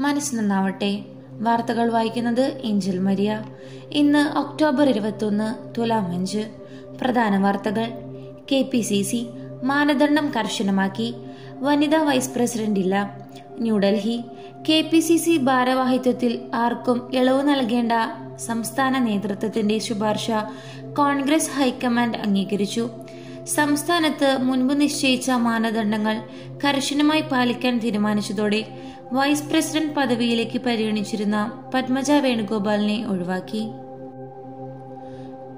മനസ്സ് നന്നാവട്ടെ. വാർത്തകൾ വായിക്കുന്നത് ഏഞ്ചൽ മരിയ. ഇന്ന് ഒക്ടോബർ ഇരുപത്തൊന്ന് തുലാം അഞ്ച് പ്രധാന വാർത്തകൾ. കെ പി സി സി മാനദണ്ഡം കർശനമാക്കി. വനിതാ വൈസ് പ്രസിഡന്റ് ഇല്ല. New Delhi. K P C C ഭാരവാഹിത്വത്തിൽ ആർക്കും ഇളവ് നൽകേണ്ട സംസ്ഥാന നേതൃത്വത്തിന്റെ ശുപാർശ കോൺഗ്രസ് ഹൈക്കമാൻഡ് അംഗീകരിച്ചു. സംസ്ഥാനത്ത് മുൻപ് നിശ്ചയിച്ച മാനദണ്ഡങ്ങൾ കർശനമായി പാലിക്കാൻ തീരുമാനിച്ചതോടെ വൈസ് പ്രസിഡന്റ് പദവിയിലേക്ക് പരിഗണിച്ചിരുന്ന പത്മജ വേണുഗോപാലിനെ ഒഴിവാക്കി.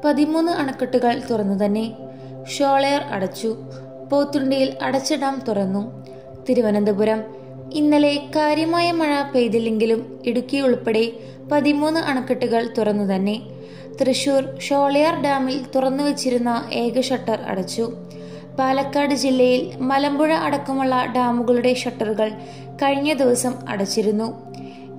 പതിമൂന്ന് അണക്കെട്ടുകൾ തുറന്നു തന്നെ ഷോളയർ അടച്ചു. പോത്തുണ്ടിയിൽ അടച്ച ഡാം തുറന്നു. തിരുവനന്തപുരം ഇന്നലെ കാര്യമായ മഴ പെയ്തില്ലെങ്കിലും ഇടുക്കി ഉൾപ്പെടെ പതിമൂന്ന് അണക്കെട്ടുകൾ തുറന്നു തന്നെ തൃശൂർ ഷോളയാർ ഡാമിൽ തുറന്നു വച്ചിരുന്ന ഏക ഷട്ടർ അടച്ചു. പാലക്കാട് ജില്ലയിൽ മലമ്പുഴ അടക്കമുള്ള ഡാമുകളുടെ ഷട്ടറുകൾ കഴിഞ്ഞ ദിവസം അടച്ചിരുന്നു.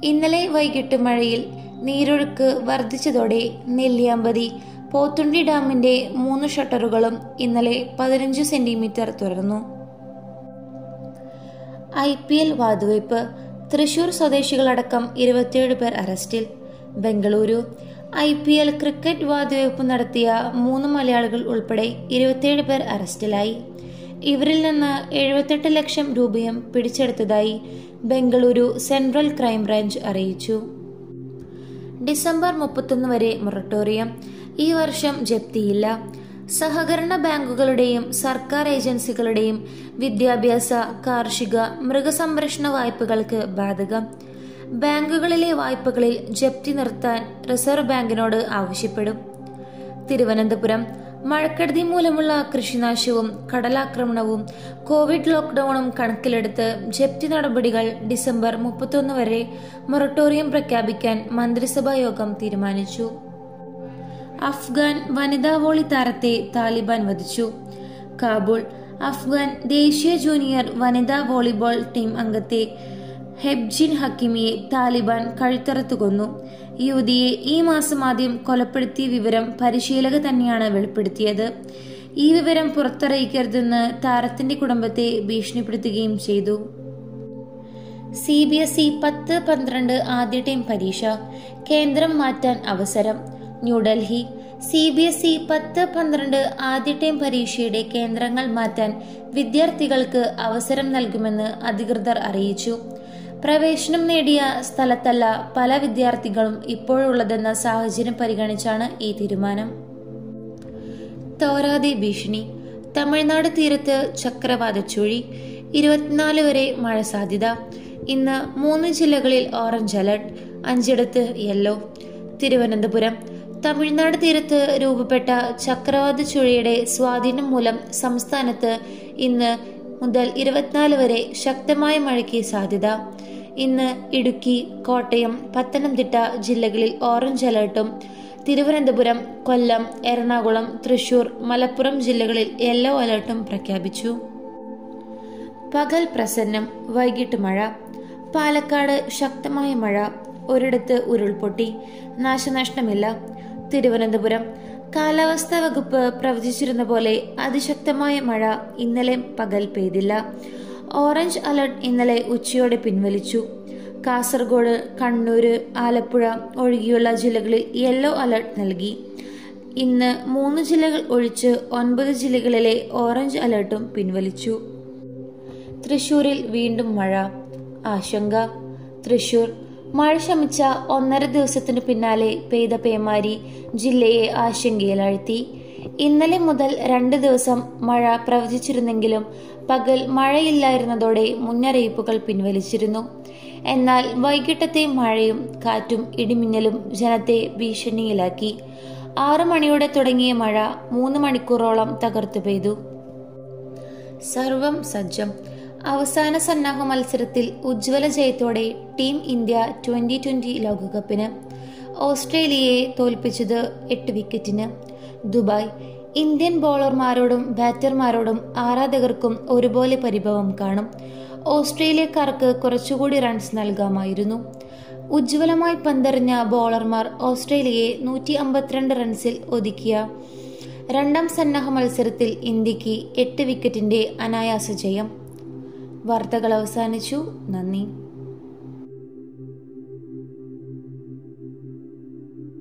ഇന്നലെ വൈകിട്ട് മഴയിൽ നീരൊഴുക്ക് വർദ്ധിച്ചതോടെ നെല്ലിയാമ്പതി പോത്തുണ്ടി ഡാമിന്റെ മൂന്ന് ഷട്ടറുകളും ഇന്നലെ പതിനഞ്ച് സെന്റിമീറ്റർ തുറന്നു. ഐ പി എൽ വാതുവയ്പ്. തൃശൂർ സ്വദേശികളടക്കം ഇരുപത്തിയേഴ് പേർ അറസ്റ്റിൽ. Bengaluru I P L cricket വാതുവയ്പ് നടത്തിയ മൂന്ന് മലയാളികൾ ഉൾപ്പെടെ ഇരുപത്തിയേഴ് പേർ അറസ്റ്റിലായി. ഇവരിൽ നിന്ന് എഴുപത്തെട്ട് ലക്ഷം രൂപയും പിടിച്ചെടുത്തതായി ബംഗളൂരു സെൻട്രൽ ക്രൈംബ്രാഞ്ച് അറിയിച്ചു. ഡിസംബർ മുപ്പത്തൊന്ന് വരെ മൊറട്ടോറിയം. ഈ വർഷം ജപ്തിയില്ല. സഹകരണ ബാങ്കുകളുടെയും സർക്കാർ ഏജൻസികളുടെയും വിദ്യാഭ്യാസ കാർഷിക മൃഗസംരക്ഷണ വായ്പകൾക്ക് ബാധകം. ബാങ്കുകളിലെ വായ്പകളിൽ ജപ്തി നിർത്താൻ റിസർവ് ബാങ്കിനോട് ആവശ്യപ്പെടും. തിരുവനന്തപുരം മഴക്കെടുതി മൂലമുള്ള കൃഷിനാശവും കടലാക്രമണവും കോവിഡ് ലോക്ക്ഡൌണും കണക്കിലെടുത്ത് ജപ്തി നടപടികൾ ഡിസംബർ മുപ്പത്തൊന്ന് വരെ മൊറട്ടോറിയം പ്രഖ്യാപിക്കാൻ മന്ത്രിസഭാ യോഗം തീരുമാനിച്ചു. അഫ്ഗാൻ വനിതാ വോളി താരത്തെ താലിബാൻ വധിച്ചു. കാബൂൾ അഫ്ഗാൻ ദേശീയ ജൂനിയർ വനിതാ വോളിബോൾ ടീം അംഗത്തെ ഹെബ്ജിൻ ഹക്കിമിയെ താലിബാൻ കഴുത്തറത്തു കൊന്നു. യുവതിയെ ഈ മാസം ആദ്യം കൊലപ്പെടുത്തിയ വിവരം പരിശീലക തന്നെയാണ് വെളിപ്പെടുത്തിയത്. ഈ വിവരം പുറത്തറിയിക്കരുതെന്ന് താരത്തിന്റെ കുടുംബത്തെ ഭീഷണിപ്പെടുത്തുകയും ചെയ്തു. സി ബി എസ് ഇ പത്ത് പന്ത്രണ്ട് ആദ്യ ടൈം പരീക്ഷ. കേന്ദ്രം മാറ്റാൻ അവസരം. New Delhi. C B S E പത്ത് പന്ത്രണ്ട് ആദ്യ ടൈം പരീക്ഷയുടെ കേന്ദ്രങ്ങൾ മാറ്റാൻ വിദ്യാർത്ഥികൾക്ക് അവസരം നൽകുമെന്ന് അധികൃതർ അറിയിച്ചു. പ്രവേശനം നേടിയ സ്ഥലത്തല്ല പല വിദ്യാർത്ഥികളും ഇപ്പോഴുള്ളതെന്ന സാഹചര്യം പരിഗണിച്ചാണ് ഈ തീരുമാനം. തോരാതെ ഭീഷണി. തമിഴ്നാട് തീരത്ത് ചക്രവാത ചുഴി. ഇരുപത്തിനാല് വരെ മഴ സാധ്യത. ഇന്ന് മൂന്ന് ജില്ലകളിൽ ഓറഞ്ച് അലർട്ട്. അഞ്ചിടത്ത് യെല്ലോ. തിരുവനന്തപുരം. തമിഴ്നാട് തീരത്ത് രൂപപ്പെട്ട ചക്രവാത ചുഴിയുടെ സ്വാധീനം മൂലം സംസ്ഥാനത്ത് ഇന്ന് മുതൽ ഇരുപത്തിനാല് വരെ ശക്തമായ മഴയ്ക്ക് സാധ്യത. ഇന്ന് ഇടുക്കി കോട്ടയം പത്തനംതിട്ട ജില്ലകളിൽ ഓറഞ്ച് അലേർട്ടും. തിരുവനന്തപുരം കൊല്ലം എറണാകുളം തൃശൂർ മലപ്പുറം ജില്ലകളിൽ യെല്ലോ അലേർട്ടും പ്രഖ്യാപിച്ചു. പകൽ പ്രസന്നം വൈകിട്ട് മഴ. പാലക്കാട് ശക്തമായ മഴ. ഒരിടത്ത് ഉരുൾപൊട്ടി. നാശനഷ്ടമില്ല. തിരുവനന്തപുരം കാലാവസ്ഥാ വകുപ്പ് പ്രവചിച്ചിരുന്ന പോലെ അതിശക്തമായ മഴ ഇന്നലെ പകൽ പെയ്തില്ല. ഓറഞ്ച് അലർട്ട് ഇന്നലെ ഉച്ചയോടെ പിൻവലിച്ചു. കാസർഗോഡ് കണ്ണൂർ ആലപ്പുഴ ഒഴികെയുള്ള ജില്ലകളിൽ യെല്ലോ അലർട്ട് നൽകി. ഇന്ന് മൂന്ന് ജില്ലകൾ ഒഴിച്ച് ഒൻപത് ജില്ലകളിലെ ഓറഞ്ച് അലർട്ടും പിൻവലിച്ചു. തൃശൂരിൽ വീണ്ടും മഴ. ആശങ്ക. തൃശൂർ. മഴ ശമിച്ച ഒന്നര ദിവസത്തിനു പിന്നാലെ പെയ്ത പേമാരി ജില്ലയെ ആശങ്കയിലാഴ്ത്തി. ഇന്നലെ മുതൽ രണ്ട് ദിവസം മഴ പ്രവചിച്ചിരുന്നെങ്കിലും പകൽ മഴയില്ലായിരുന്നതോടെ മുന്നറിയിപ്പുകൾ പിൻവലിച്ചിരുന്നു. എന്നാൽ വൈകിട്ടത്തെ മഴയും കാറ്റും ഇടിമിന്നലും ജനത്തെ ഭീഷണിയിലാക്കി. ആറു മണിയോടെ തുടങ്ങിയ മഴ മൂന്ന് മണിക്കൂറോളം തകർത്തു പെയ്തു. സർവം സജ്ജം. അവസാന സന്നാഹ മത്സരത്തിൽ ഉജ്ജ്വല ജയത്തോടെ ടീം ഇന്ത്യ ട്വന്റി ട്വന്റി ലോകകപ്പിന് ഓസ്ട്രേലിയയെ തോൽപ്പിച്ചത് എട്ട് വിക്കറ്റിന്. ദുബായ് ഇന്ത്യൻ ബോളർമാരോടും ബാറ്റർമാരോടും ആരാധകർക്കും ഒരുപോലെ പരിഭവം കാണും. ഓസ്ട്രേലിയക്കാർക്ക് കുറച്ചുകൂടി റൺസ് നൽകാമായിരുന്നു. ഉജ്ജ്വലമായി പന്തെറിഞ്ഞ ബോളർമാർ ഓസ്ട്രേലിയയെ നൂറ്റി അമ്പത്തിരണ്ട് റൺസിൽ ഒതുക്കിയ രണ്ടാം സന്നാഹ മത്സരത്തിൽ ഇന്ത്യയ്ക്ക് എട്ട് വിക്കറ്റിന്റെ അനായാസ ജയം. വാർത്തകൾ അവസാനിച്ചു. നന്ദി.